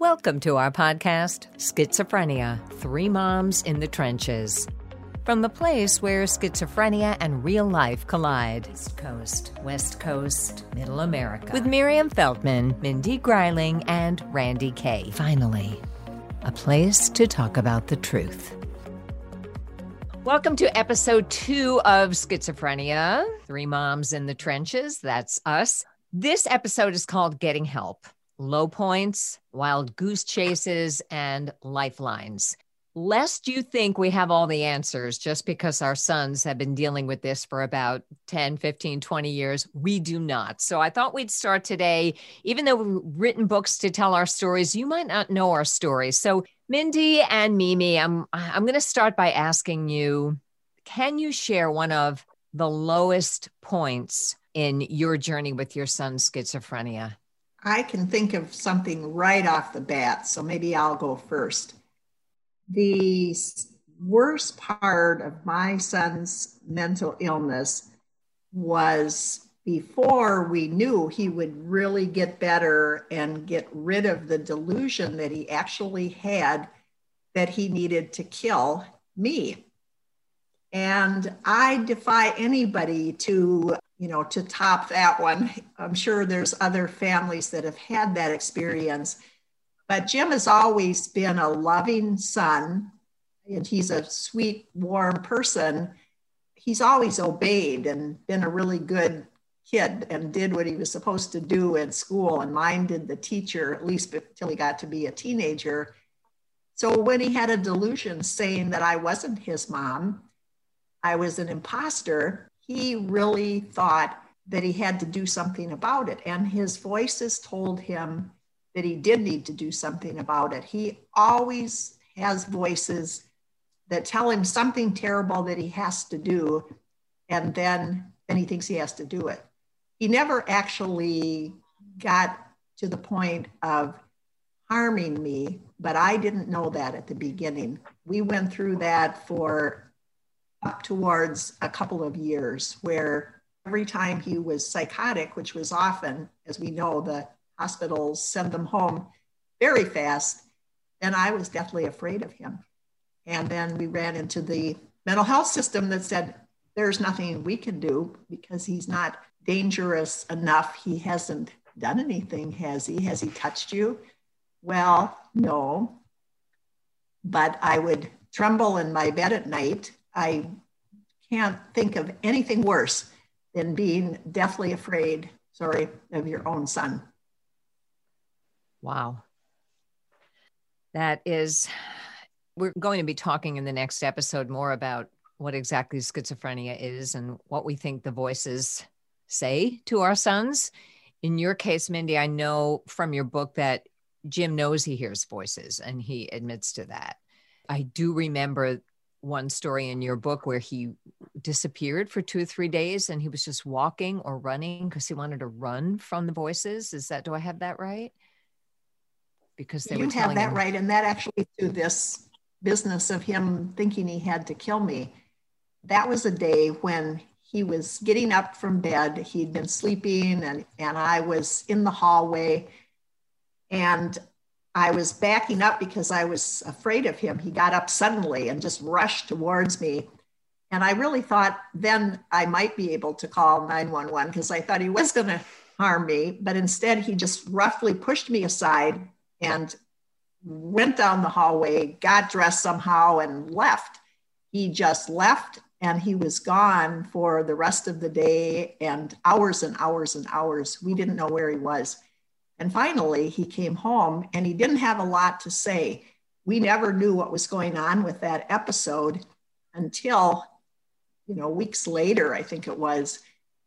Welcome to our podcast, Schizophrenia Three Moms in the Trenches. From the place where schizophrenia and real life collide East Coast, West Coast, Middle America. With Miriam Feldman, Mindy Greiling, and Randye Kaye. Finally, a place to talk about the truth. Welcome to episode two of Schizophrenia Three Moms in the Trenches. That's us. This episode is called Getting Help low points, wild goose chases, and lifelines. Lest you think we have all the answers just because our sons have been dealing with this for about 10, 15, 20 years, we do not. So I thought we'd start today. Even though we've written books to tell our stories, you might not know our stories. So, Mindy and Mimi, I'm, I'm going to start by asking you can you share one of the lowest points in your journey with your son's schizophrenia? I can think of something right off the bat, so maybe I'll go first. The worst part of my son's mental illness was before we knew he would really get better and get rid of the delusion that he actually had that he needed to kill me. And I defy anybody to you know, to top that one, I'm sure there's other families that have had that experience. But Jim has always been a loving son, and he's a sweet, warm person. He's always obeyed and been a really good kid and did what he was supposed to do in school and minded the teacher, at least until he got to be a teenager. So when he had a delusion saying that I wasn't his mom, I was an imposter, he really thought that he had to do something about it. And his voices told him that he did need to do something about it. He always has voices that tell him something terrible that he has to do, and then, then he thinks he has to do it. He never actually got to the point of harming me, but I didn't know that at the beginning. We went through that for up towards a couple of years where every time he was psychotic, which was often, as we know, the hospitals send them home very fast, then I was deathly afraid of him. And then we ran into the mental health system that said, there's nothing we can do because he's not dangerous enough. He hasn't done anything, has he? Has he touched you? Well, no. But I would tremble in my bed at night I can't think of anything worse than being deathly afraid, sorry, of your own son. Wow. That is, we're going to be talking in the next episode more about what exactly schizophrenia is and what we think the voices say to our sons. In your case, Mindy, I know from your book that Jim knows he hears voices and he admits to that. I do remember one story in your book where he disappeared for two or three days and he was just walking or running because he wanted to run from the voices. Is that, do I have that right? Because they you were have that him- right. And that actually to this business of him thinking he had to kill me. That was a day when he was getting up from bed. He'd been sleeping and, and I was in the hallway and I was backing up because I was afraid of him. He got up suddenly and just rushed towards me. And I really thought then I might be able to call 911 because I thought he was going to harm me. But instead, he just roughly pushed me aside and went down the hallway, got dressed somehow, and left. He just left and he was gone for the rest of the day and hours and hours and hours. We didn't know where he was. And finally, he came home and he didn't have a lot to say. We never knew what was going on with that episode until, you know, weeks later, I think it was,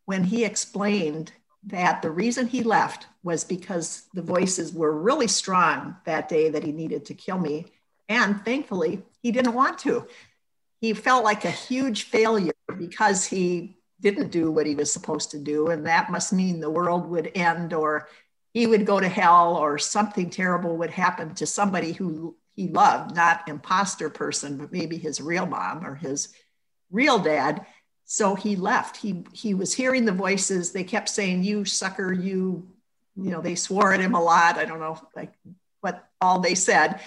when he explained that the reason he left was because the voices were really strong that day that he needed to kill me. And thankfully, he didn't want to. He felt like a huge failure because he didn't do what he was supposed to do. And that must mean the world would end or he would go to hell or something terrible would happen to somebody who he loved, not imposter person, but maybe his real mom or his real dad. So he left. He he was hearing the voices. They kept saying, "You sucker, you," you know. They swore at him a lot. I don't know, like what all they said,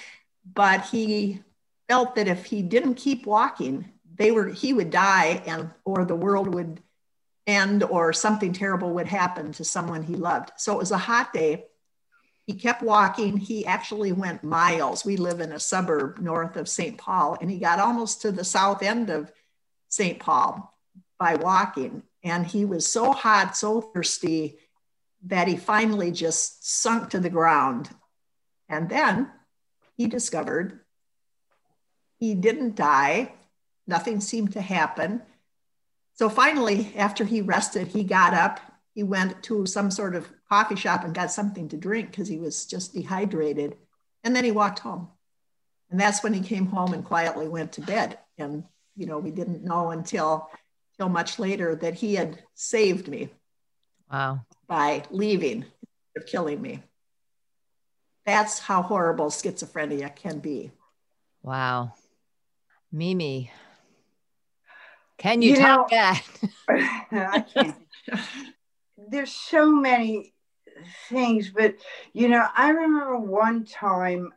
but he felt that if he didn't keep walking, they were he would die and or the world would end or something terrible would happen to someone he loved. So it was a hot day. He kept walking. He actually went miles. We live in a suburb north of St. Paul, and he got almost to the south end of St. Paul by walking. And he was so hot, so thirsty that he finally just sunk to the ground. And then he discovered he didn't die, nothing seemed to happen. So finally, after he rested, he got up. He went to some sort of coffee shop and got something to drink because he was just dehydrated. And then he walked home. And that's when he came home and quietly went to bed. And, you know, we didn't know until, until much later that he had saved me. Wow. By leaving, of killing me. That's how horrible schizophrenia can be. Wow. Mimi, can you, you top know, that? I can't. There's so many things, but you know, I remember one time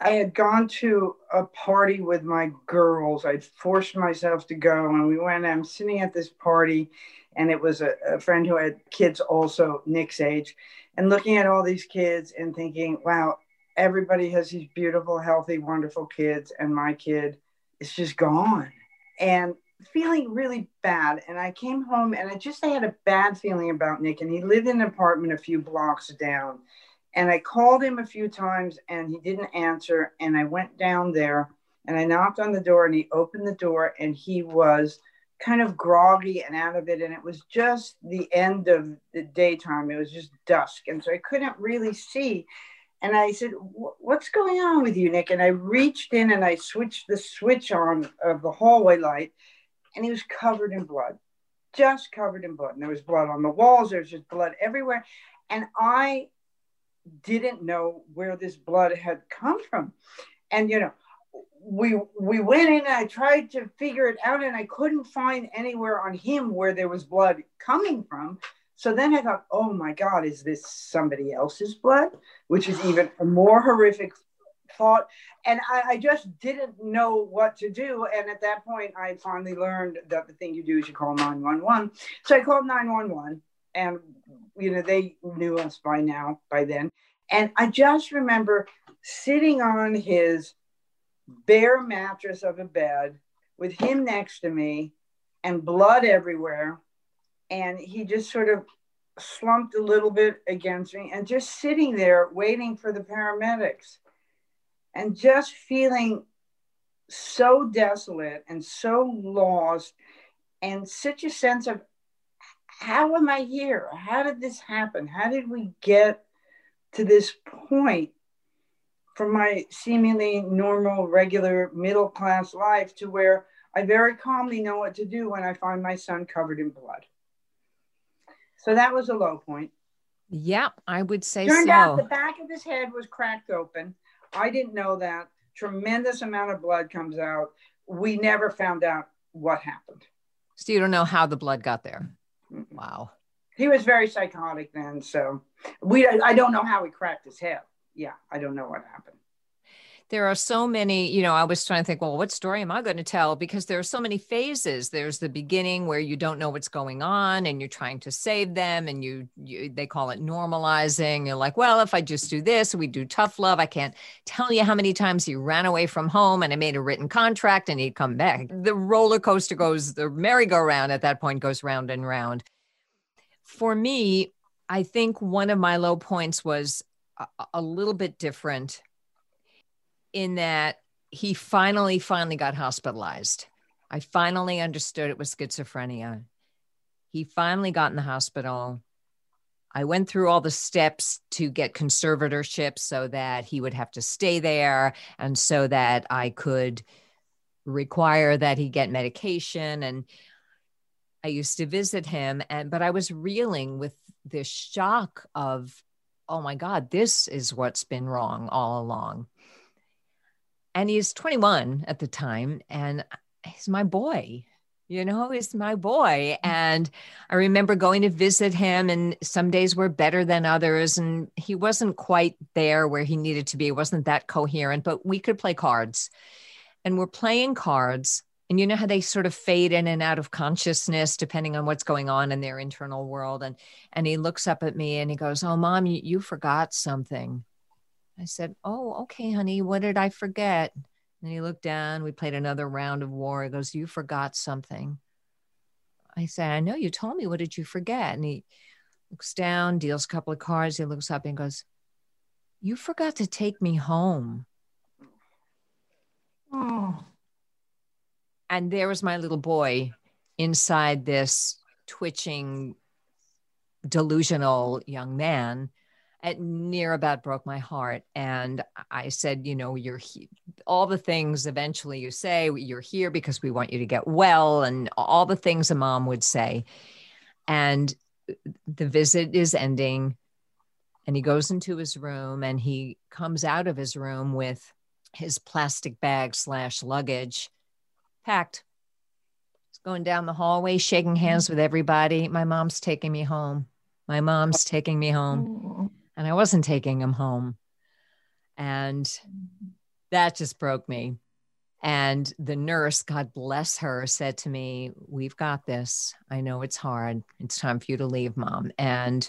I had gone to a party with my girls. I'd forced myself to go, and we went. I'm sitting at this party, and it was a, a friend who had kids also Nick's age, and looking at all these kids and thinking, wow, everybody has these beautiful, healthy, wonderful kids, and my kid is just gone. And feeling really bad. And I came home and I just I had a bad feeling about Nick. And he lived in an apartment a few blocks down. And I called him a few times and he didn't answer. And I went down there and I knocked on the door and he opened the door and he was kind of groggy and out of it. And it was just the end of the daytime. It was just dusk. And so I couldn't really see. And I said, What's going on with you, Nick? And I reached in and I switched the switch on of the hallway light and he was covered in blood, just covered in blood. And there was blood on the walls, there was just blood everywhere. And I didn't know where this blood had come from. And, you know, we we went in and I tried to figure it out and I couldn't find anywhere on him where there was blood coming from. So then I thought, oh my God, is this somebody else's blood? Which is even a more horrific thought. And I, I, just didn't know what to do. And at that point, I finally learned that the thing you do is you call 911. So I called 911 and, you know, they knew us by now, by then. And I just remember sitting on his bare mattress of a bed with him next to me and blood everywhere. And he just sort of slumped a little bit against me and just sitting there waiting for the paramedics and just feeling so desolate and so lost and such a sense of how am I here? How did this happen? How did we get to this point from my seemingly normal, regular, middle class life to where I very calmly know what to do when I find my son covered in blood? So that was a low point. Yep, I would say Turned so. out the back of his head was cracked open. I didn't know that. Tremendous amount of blood comes out. We never found out what happened. So you don't know how the blood got there. Wow. He was very psychotic then, so we I don't know how he cracked his head. Yeah, I don't know what happened there are so many, you know, I was trying to think, well, what story am I going to tell? Because there are so many phases. There's the beginning where you don't know what's going on and you're trying to save them and you, you they call it normalizing. You're like, well, if I just do this, we do tough love. I can't tell you how many times he ran away from home and I made a written contract and he'd come back. The roller coaster goes, the merry-go-round at that point goes round and round. For me, I think one of my low points was a, a little bit different in that he finally, finally got hospitalized. I finally understood it was schizophrenia. He finally got in the hospital. I went through all the steps to get conservatorship so that he would have to stay there and so that I could require that he get medication and I used to visit him and but I was reeling with this shock of oh my god this is what's been wrong all along and he's 21 at the time and he's my boy you know, he's my boy. And I remember going to visit him, and some days were better than others. And he wasn't quite there where he needed to be, wasn't that coherent, but we could play cards. And we're playing cards. And you know how they sort of fade in and out of consciousness depending on what's going on in their internal world. And and he looks up at me and he goes, Oh, mom, you, you forgot something. I said, Oh, okay, honey, what did I forget? And he looked down. We played another round of war. He goes, You forgot something. I said, I know you told me. What did you forget? And he looks down, deals a couple of cards. He looks up and goes, You forgot to take me home. Oh. And there was my little boy inside this twitching, delusional young man it near about broke my heart. And I said, you know, you're he- all the things eventually you say, you're here because we want you to get well, and all the things a mom would say. And the visit is ending. And he goes into his room and he comes out of his room with his plastic bag slash luggage packed. He's going down the hallway, shaking hands with everybody. My mom's taking me home. My mom's taking me home and I wasn't taking him home. And that just broke me. And the nurse, God bless her, said to me, We've got this. I know it's hard. It's time for you to leave, mom. And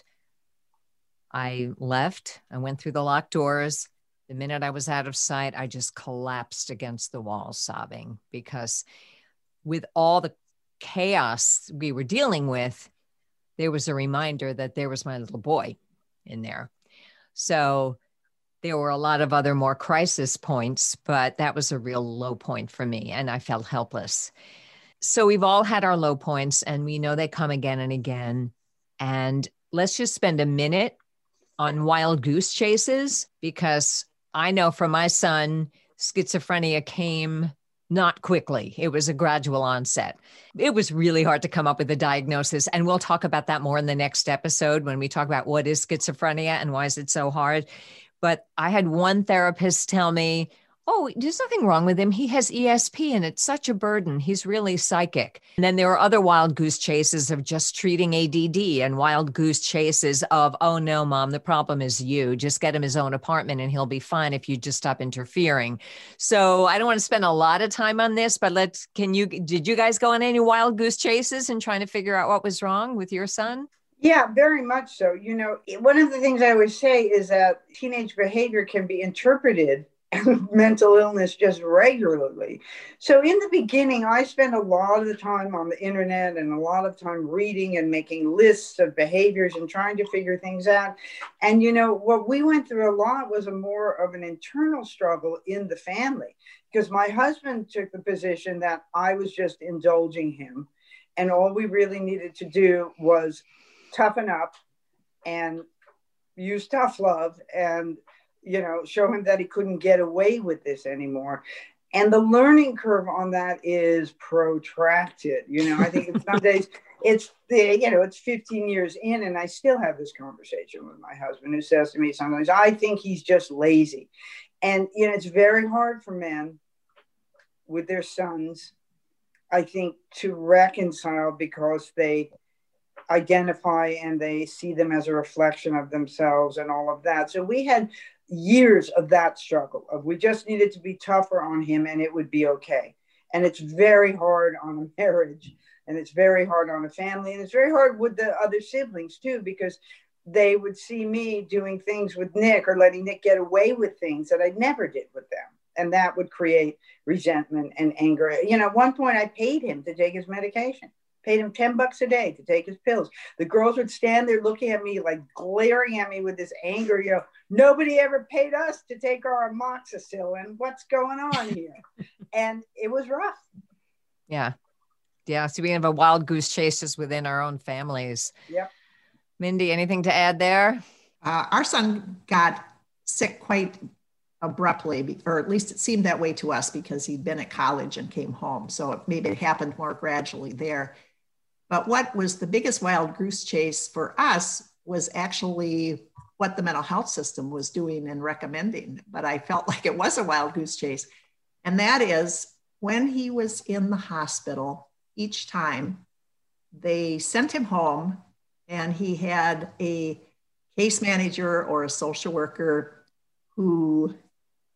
I left. I went through the locked doors. The minute I was out of sight, I just collapsed against the wall, sobbing because with all the chaos we were dealing with, there was a reminder that there was my little boy in there. So there were a lot of other more crisis points, but that was a real low point for me. And I felt helpless. So we've all had our low points and we know they come again and again. And let's just spend a minute on wild goose chases because I know for my son, schizophrenia came not quickly. It was a gradual onset. It was really hard to come up with a diagnosis. And we'll talk about that more in the next episode when we talk about what is schizophrenia and why is it so hard. But I had one therapist tell me, oh, there's nothing wrong with him. He has ESP and it's such a burden. He's really psychic. And then there are other wild goose chases of just treating ADD and wild goose chases of, oh no, mom, the problem is you. Just get him his own apartment and he'll be fine if you just stop interfering. So I don't want to spend a lot of time on this, but let's, can you, did you guys go on any wild goose chases and trying to figure out what was wrong with your son? Yeah, very much so. You know, one of the things I always say is that teenage behavior can be interpreted mental illness just regularly. So in the beginning, I spent a lot of the time on the internet and a lot of time reading and making lists of behaviors and trying to figure things out. And you know, what we went through a lot was a more of an internal struggle in the family because my husband took the position that I was just indulging him and all we really needed to do was toughen up and use tough love and you know, show him that he couldn't get away with this anymore. And the learning curve on that is protracted. You know, I think some days it's the, you know, it's 15 years in, and I still have this conversation with my husband who says to me sometimes, I think he's just lazy. And, you know, it's very hard for men with their sons, I think, to reconcile because they identify and they see them as a reflection of themselves and all of that. So we had years of that struggle of we just needed to be tougher on him and it would be okay. And it's very hard on a marriage and it's very hard on a family and it's very hard with the other siblings too because they would see me doing things with nick or letting nick get away with things that i never did with them. And that would create resentment and anger. You know at one point i paid him to take his medication paid him 10 bucks a day to take his pills. The girls would stand there looking at me, like glaring at me with this anger, you know, nobody ever paid us to take our amoxicillin. What's going on here? and it was rough. Yeah. Yeah. So we have a wild goose chases within our own families. Yep. Mindy, anything to add there? Uh, our son got sick quite abruptly, or at least it seemed that way to us because he'd been at college and came home. So maybe it happened more gradually there. But what was the biggest wild goose chase for us was actually what the mental health system was doing and recommending. But I felt like it was a wild goose chase. And that is when he was in the hospital, each time. They sent him home, and he had a case manager or a social worker who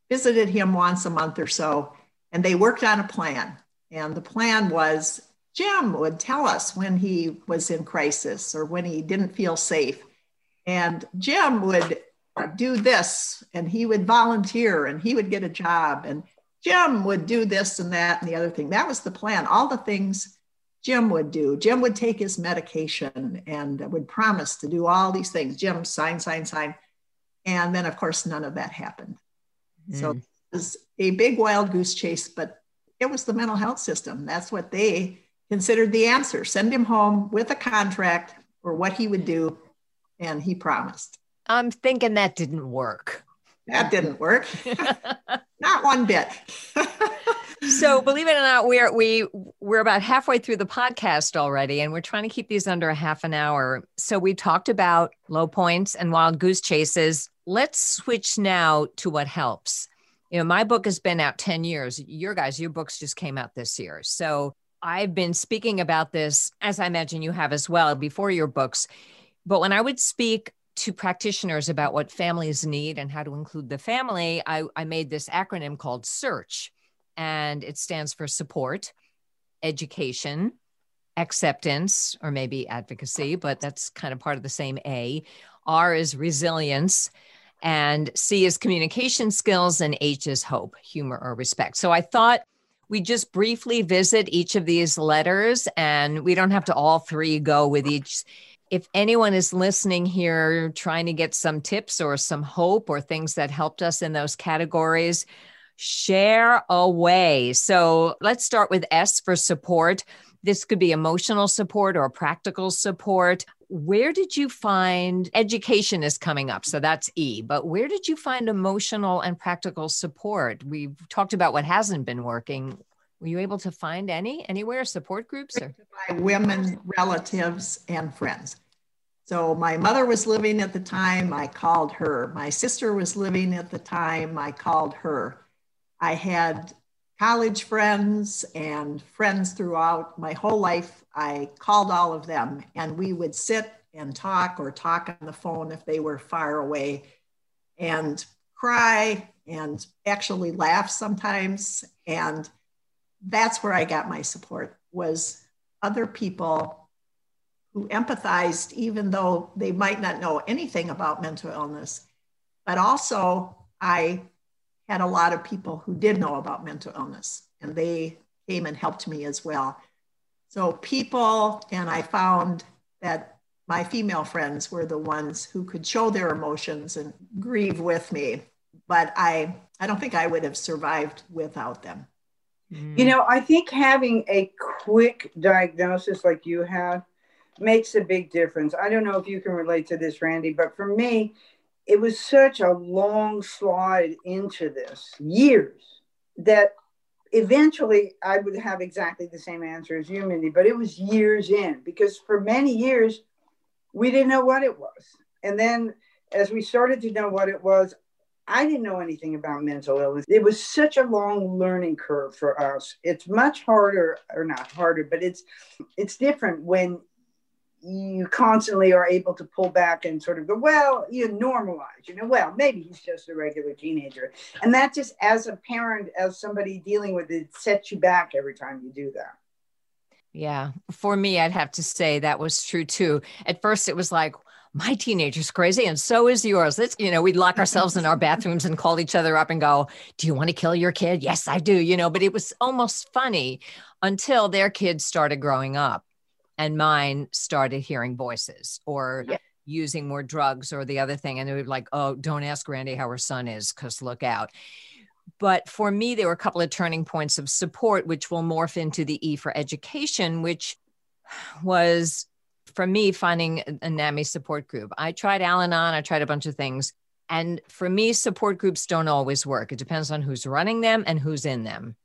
visited him once a month or so, and they worked on a plan. And the plan was Jim would tell us when he was in crisis or when he didn't feel safe. And Jim would do this and he would volunteer and he would get a job and Jim would do this and that and the other thing. That was the plan. All the things Jim would do. Jim would take his medication and would promise to do all these things. Jim, sign, sign, sign. And then, of course, none of that happened. Mm. So it was a big wild goose chase, but it was the mental health system. That's what they considered the answer. Send him home with a contract for what he would do. And he promised. I'm thinking that didn't work. That didn't work. not one bit. so believe it or not, we're we we're about halfway through the podcast already, and we're trying to keep these under a half an hour. So we talked about low points and wild goose chases. Let's switch now to what helps. You know, my book has been out 10 years. Your guys, your books just came out this year. So I've been speaking about this, as I imagine you have as well, before your books. But when I would speak to practitioners about what families need and how to include the family, I, I made this acronym called SEARCH, and it stands for support, education, acceptance, or maybe advocacy, but that's kind of part of the same A. R is resilience, and C is communication skills, and H is hope, humor, or respect. So I thought we just briefly visit each of these letters, and we don't have to all three go with each if anyone is listening here trying to get some tips or some hope or things that helped us in those categories, share away. So let's start with S for support. This could be emotional support or practical support. Where did you find education is coming up? So that's E, but where did you find emotional and practical support? We've talked about what hasn't been working. Were you able to find any anywhere support groups or my women relatives and friends? So my mother was living at the time, I called her. My sister was living at the time, I called her. I had college friends and friends throughout my whole life. I called all of them and we would sit and talk or talk on the phone if they were far away and cry and actually laugh sometimes and that's where I got my support was other people who empathized, even though they might not know anything about mental illness. But also, I had a lot of people who did know about mental illness, and they came and helped me as well. So, people, and I found that my female friends were the ones who could show their emotions and grieve with me. But I, I don't think I would have survived without them. You mm. know, I think having a quick diagnosis like you have makes a big difference. I don't know if you can relate to this, Randye, but for me, it was such a long slide into this, years, that eventually I would have exactly the same answer as you, Mindy, but it was years in because for many years, we didn't know what it was. And then as we started to know what it was, I didn't know anything about mental illness. It was such a long learning curve for us. It's much harder, or not harder, but it's it's different when you constantly are able to pull back and sort of go, well, you normalize, you know, well, maybe he's just a regular teenager. And that just as a parent, as somebody dealing with it, sets you back every time you do that. Yeah. For me, I'd have to say that was true too. At first, it was like, my teenager's crazy and so is yours. Let's, you know, we'd lock ourselves in our bathrooms and call each other up and go, Do you want to kill your kid? Yes, I do, you know, but it was almost funny until their kids started growing up and mine started hearing voices or yeah. using more drugs or the other thing. And they were like, Oh, don't ask Randye how her son is because look out. But for me, there were a couple of turning points of support, which will morph into the E for education, which was for me, finding a NAMI support group. I tried Al Anon, I tried a bunch of things. And for me, support groups don't always work. It depends on who's running them and who's in them.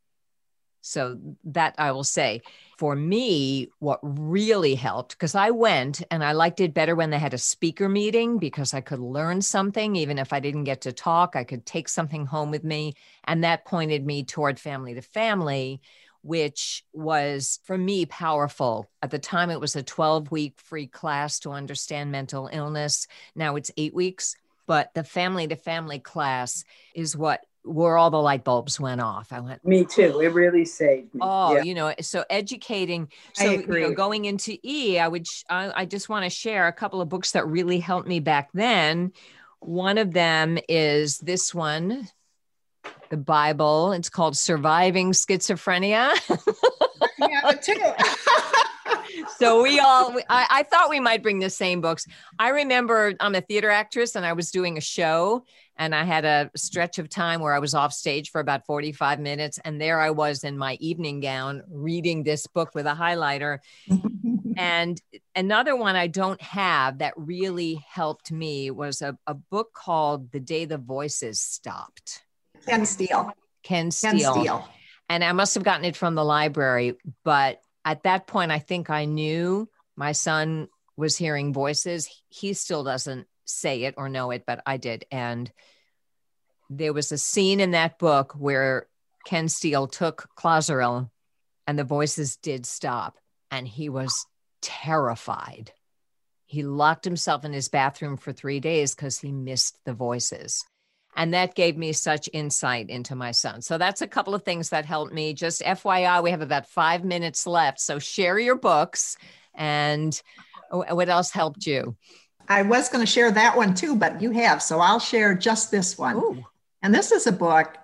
So that I will say for me, what really helped, because I went and I liked it better when they had a speaker meeting because I could learn something. Even if I didn't get to talk, I could take something home with me. And that pointed me toward family to family which was for me powerful. At the time, it was a 12 week free class to understand mental illness. Now it's eight weeks, but the family to family class is what where all the light bulbs went off. I went, Me too. It really saved me. Oh, Yeah. you know, so educating. I So you know, going into E, I would. sh- I, I just want to share a couple of books that really helped me back then. One of them is this one, the Bible. It's called Surviving Schizophrenia. I have it too. so we all. we- I, I thought we might bring the same books. I remember I'm a theater actress and I was doing a show. And I had a stretch of time where I was off stage for about 45 minutes. And there I was in my evening gown reading this book with a highlighter. And another one I don't have that really helped me was a, a book called The Day the Voices Stopped. Ken Steele. Ken Ken Steele. Steele. And I must have gotten it from the library. But at that point, I think I knew my son was hearing voices. He still doesn't say it or know it, but I did. And there was a scene in that book where Ken Steele took Clozaril and the voices did stop. And he was terrified. He locked himself in his bathroom for three days because he missed the voices. And that gave me such insight into my son. So that's a couple of things that helped me. Just FYI, we have about five minutes left. So share your books. And what else helped you? I was going to share that one too, but you have. So I'll share just this one. Ooh, And this is a book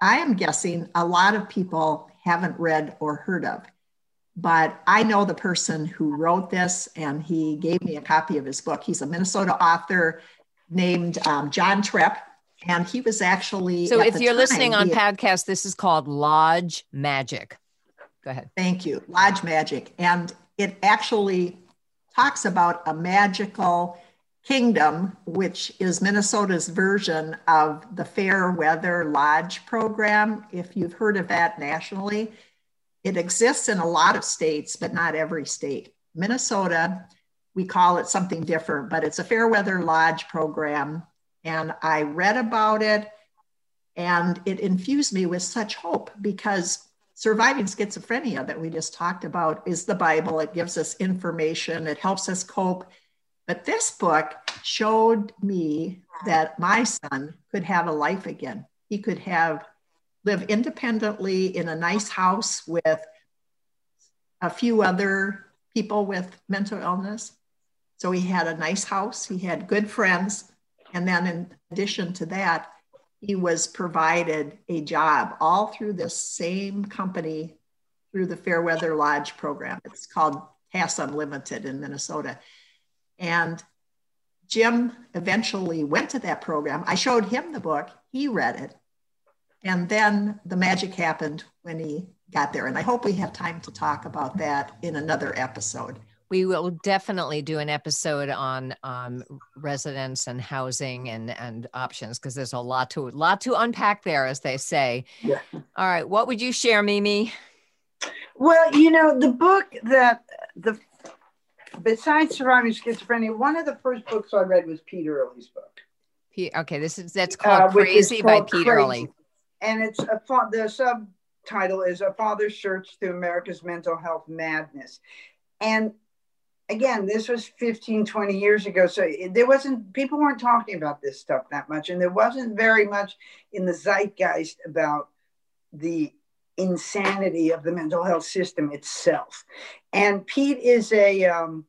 I am guessing a lot of people haven't read or heard of. But I know the person who wrote this, and he gave me a copy of his book. He's a Minnesota author named um, John Trepp, and he was actually. so if you're listening on podcast, this is called Lodge Magic. Go ahead. Thank you. Lodge Magic. And it actually talks about a magical kingdom, which is Minnesota's version of the Fairweather Lodge program. If you've heard of that nationally, it exists in a lot of states, but not every state. Minnesota, we call it something different, but it's a Fairweather Lodge program. And I read about it and it infused me with such hope because surviving schizophrenia that we just talked about is the Bible. It gives us information, it helps us cope. But this book showed me that my son could have a life again. He could have live independently in a nice house with a few other people with mental illness. So he had a nice house, he had good friends, and then in addition to that, he was provided a job all through this same company through the Fairweather Lodge program. It's called Pass Unlimited in Minnesota. And Jim eventually went to that program. I showed him the book, he read it. And then the magic happened when he got there. And I hope we have time to talk about that in another episode. We will definitely do an episode on um, residence and housing and and options because there's a lot to lot to unpack there, as they say. Yeah. All right, what would you share, Mimi? Well, you know, the book that the besides surviving schizophrenia, one of the first books I read was Peter Earley's book. P- okay, this is that's uh, called is Crazy by Peter Crazy. Earley. And it's a the subtitle is A Father's Search Through America's Mental Health Madness. And again, this was 15, 20 years ago. So there wasn't, people weren't talking about this stuff that much. And there wasn't very much in the zeitgeist about the insanity of the mental health system itself. And Pete is a, um,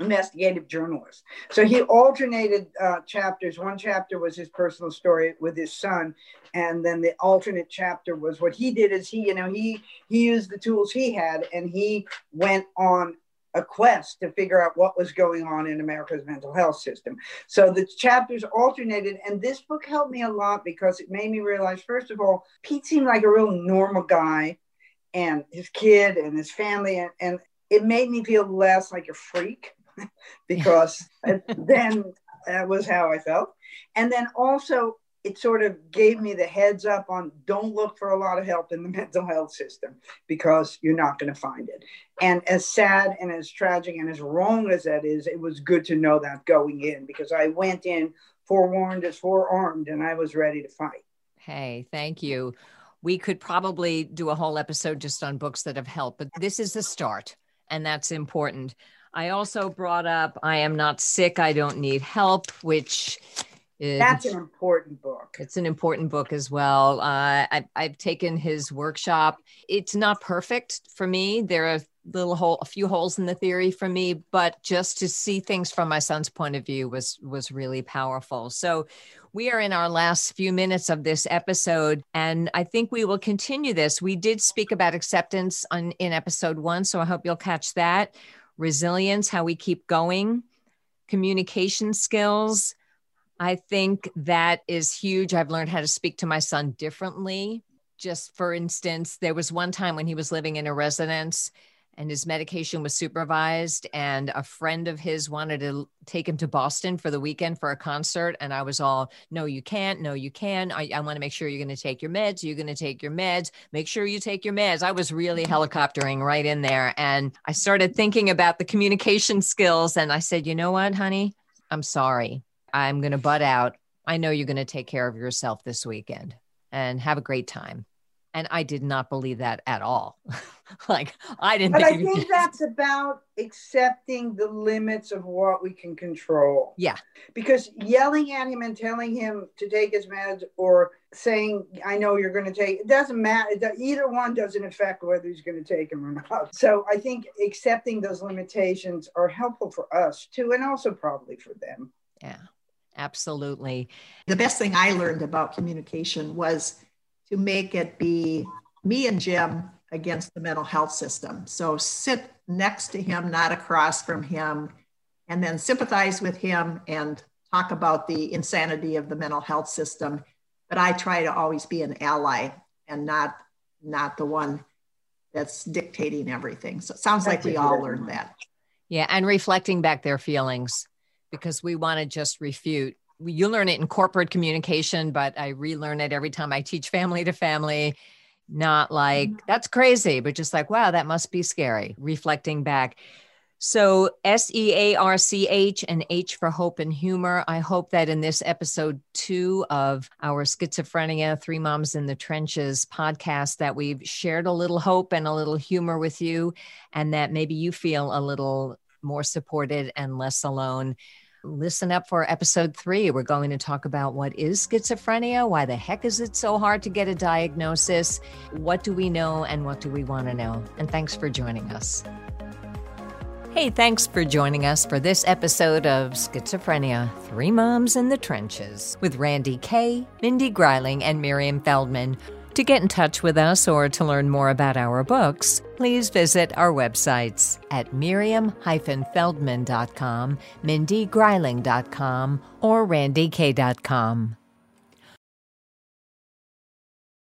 investigative journalist. So he alternated uh, chapters. One chapter was his personal story with his son, and then the alternate chapter was what he did. Is he, you know, he he used the tools he had, and he went on a quest to figure out what was going on in America's mental health system. So the chapters alternated, and this book helped me a lot because it made me realize, first of all, Pete seemed like a real normal guy, and his kid and his family, and, and it made me feel less like a freak because then that was how I felt. And then also, it sort of gave me the heads up on don't look for a lot of help in the mental health system because you're not going to find it. And as sad and as tragic and as wrong as that is, it was good to know that going in because I went in forewarned as forearmed and I was ready to fight. Hey, thank you. we could probably do a whole episode just on books that have helped, but this is the start, and that's important. I also brought up I Am Not Sick, I Don't Need Help, which That's an important book. It's an important book as well. Uh, I, I've taken his workshop. It's not perfect for me. There are little hole, a few holes in the theory for me, but just to see things from my son's point of view was was really powerful. So we are in our last few minutes of this episode, and I think we will continue this. We did speak about acceptance on in episode one, so I hope you'll catch that. Resilience, how we keep going, communication skills. I think that is huge. I've learned how to speak to my son differently. Just for instance, there was one time when he was living in a residence and his medication was supervised and a friend of his wanted to take him to boston for the weekend for a concert. And i was all no you can't. No you can i, I want to make sure you're going to take your meds. You're going to take your meds. Make sure you take your meds. I was really helicoptering right in there. And i started thinking about the communication skills and i said you know what honey? I'm sorry i'm going to butt out i know you're going to take care of yourself this weekend and have a great time and I did not believe that at all. like I didn't. But think I think that's about accepting the limits of what we can control. Yeah. Because yelling at him and telling him to take his meds or saying, "I know you're going to take," it doesn't matter. Either one doesn't affect whether he's going to take him or not. So I think accepting those limitations are helpful for us too, and also probably for them. Yeah. Absolutely. The best thing I learned about communication was to make it be me and Jim against the mental health system. So sit next to him, not across from him, and then sympathize with him and talk about the insanity of the mental health system. But I try to always be an ally and not not the one that's dictating everything. So it sounds that's like we all learned that. Yeah, and reflecting back their feelings because we want to just refute you learn it in corporate communication, but I relearn it every time I teach family to family. Not like that's crazy, but just like, wow, that must be scary, reflecting back. So, S E A R C H and H for hope and humor. I hope that in this episode two of our Schizophrenia Three Moms in the Trenches podcast, that we've shared a little hope and a little humor with you, and that maybe you feel a little more supported and less alone listen up for episode three. We're going to talk about what is schizophrenia, why the heck is it so hard to get a diagnosis, what do we know, and what do we want to know. And thanks for joining us. Hey, thanks for joining us for this episode of Schizophrenia Three Moms in the Trenches with Randye Kaye, Mindy Greiling, and Miriam Feldman. To get in touch with us or to learn more about our books, please visit our websites at miriam-feldman.com, mindygreiling.com, or randyekaye.com.